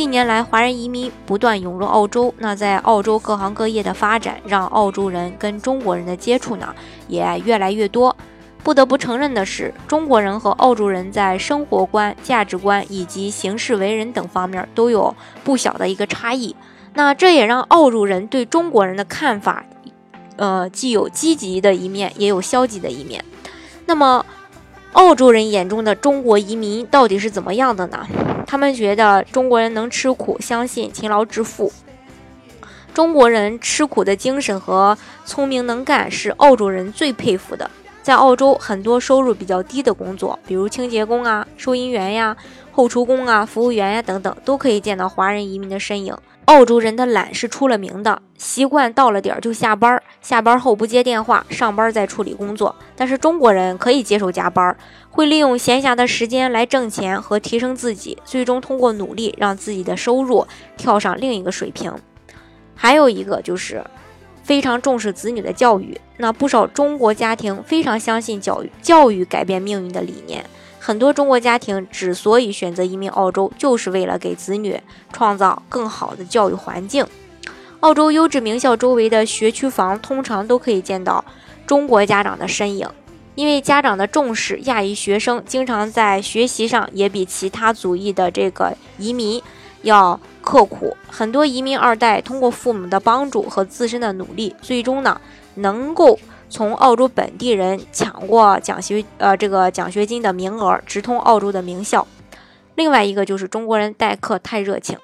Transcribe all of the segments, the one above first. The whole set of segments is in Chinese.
近年来，华人移民不断涌入澳洲。那在澳洲各行各业的发展，让澳洲人跟中国人的接触呢也越来越多。不得不承认的是，中国人和澳洲人在生活观、价值观以及行事为人等方面都有不小的一个差异。那这也让澳洲人对中国人的看法，呃，既有积极的一面，也有消极的一面。那么，澳洲人眼中的中国移民到底是怎么样的呢？他们觉得中国人能吃苦，相信勤劳致富。中国人吃苦的精神和聪明能干是澳洲人最佩服的。在澳洲，很多收入比较低的工作，比如清洁工啊、收银员呀、后厨工啊、服务员呀等等，都可以见到华人移民的身影。澳洲人的懒是出了名的，习惯到了点儿就下班，下班后不接电话，上班再处理工作。但是中国人可以接受加班，会利用闲暇的时间来挣钱和提升自己，最终通过努力让自己的收入跳上另一个水平。还有一个就是非常重视子女的教育，那不少中国家庭非常相信教育，教育改变命运的理念。很多中国家庭之所以选择移民澳洲，就是为了给子女创造更好的教育环境。澳洲优质名校周围的学区房通常都可以见到中国家长的身影，因为家长的重视，亚裔学生经常在学习上也比其他族裔的这个移民要刻苦。很多移民二代通过父母的帮助和自身的努力，最终呢能够。从澳洲本地人抢过奖学呃这个奖学金的名额，直通澳洲的名校。另外一个就是中国人待客太热情，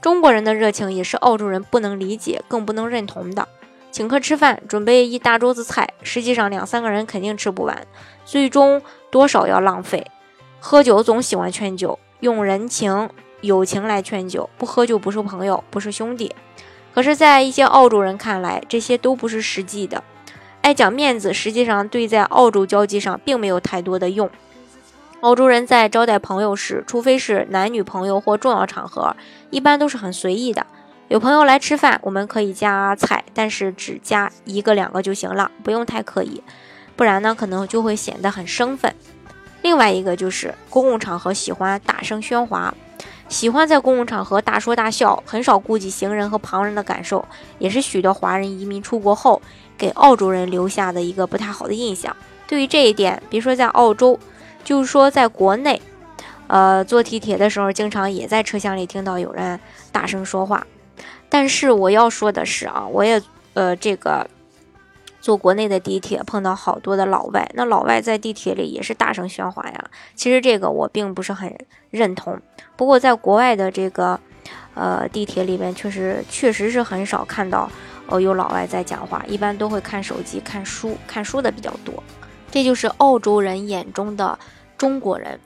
中国人的热情也是澳洲人不能理解更不能认同的。请客吃饭，准备一大桌子菜，实际上两三个人肯定吃不完，最终多少要浪费。喝酒总喜欢劝酒，用人情友情来劝酒，不喝就不是朋友，不是兄弟。可是，在一些澳洲人看来，这些都不是实际的。爱讲面子，实际上对在澳洲交际上并没有太多的用。澳洲人在招待朋友时，除非是男女朋友或重要场合，一般都是很随意的。有朋友来吃饭，我们可以加菜，但是只加一个两个就行了，不用太刻意，不然呢可能就会显得很生分。另外一个就是公共场合喜欢大声喧哗，喜欢在公共场合大说大笑，很少顾及行人和旁人的感受，也是许多华人移民出国后。给澳洲人留下的一个不太好的印象。对于这一点，别说在澳洲，就是说在国内，呃，坐地铁的时候，经常也在车厢里听到有人大声说话。但是我要说的是啊，我也呃这个坐国内的地铁碰到好多的老外，那老外在地铁里也是大声喧哗呀。其实这个我并不是很认同。不过在国外的这个呃地铁里面，确实确实是很少看到。哦，有老外在讲话，一般都会看手机、看书、看书的比较多。这就是澳洲人眼中的中国人。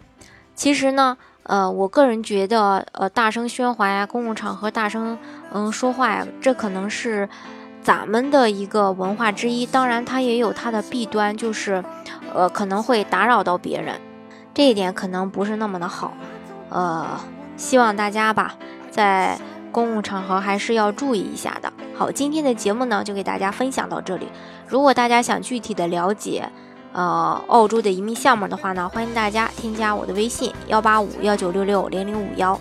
其实呢，呃，我个人觉得，呃，大声喧哗呀，公共场合大声嗯说话呀，这可能是咱们的一个文化之一。当然，它也有它的弊端，就是呃可能会打扰到别人，这一点可能不是那么的好。呃，希望大家吧，在。公共场合还是要注意一下的。好，今天的节目呢就给大家分享到这里。如果大家想具体的了解，呃，澳洲的移民项目的话呢，欢迎大家添加我的微信幺八五幺九六六零零五幺，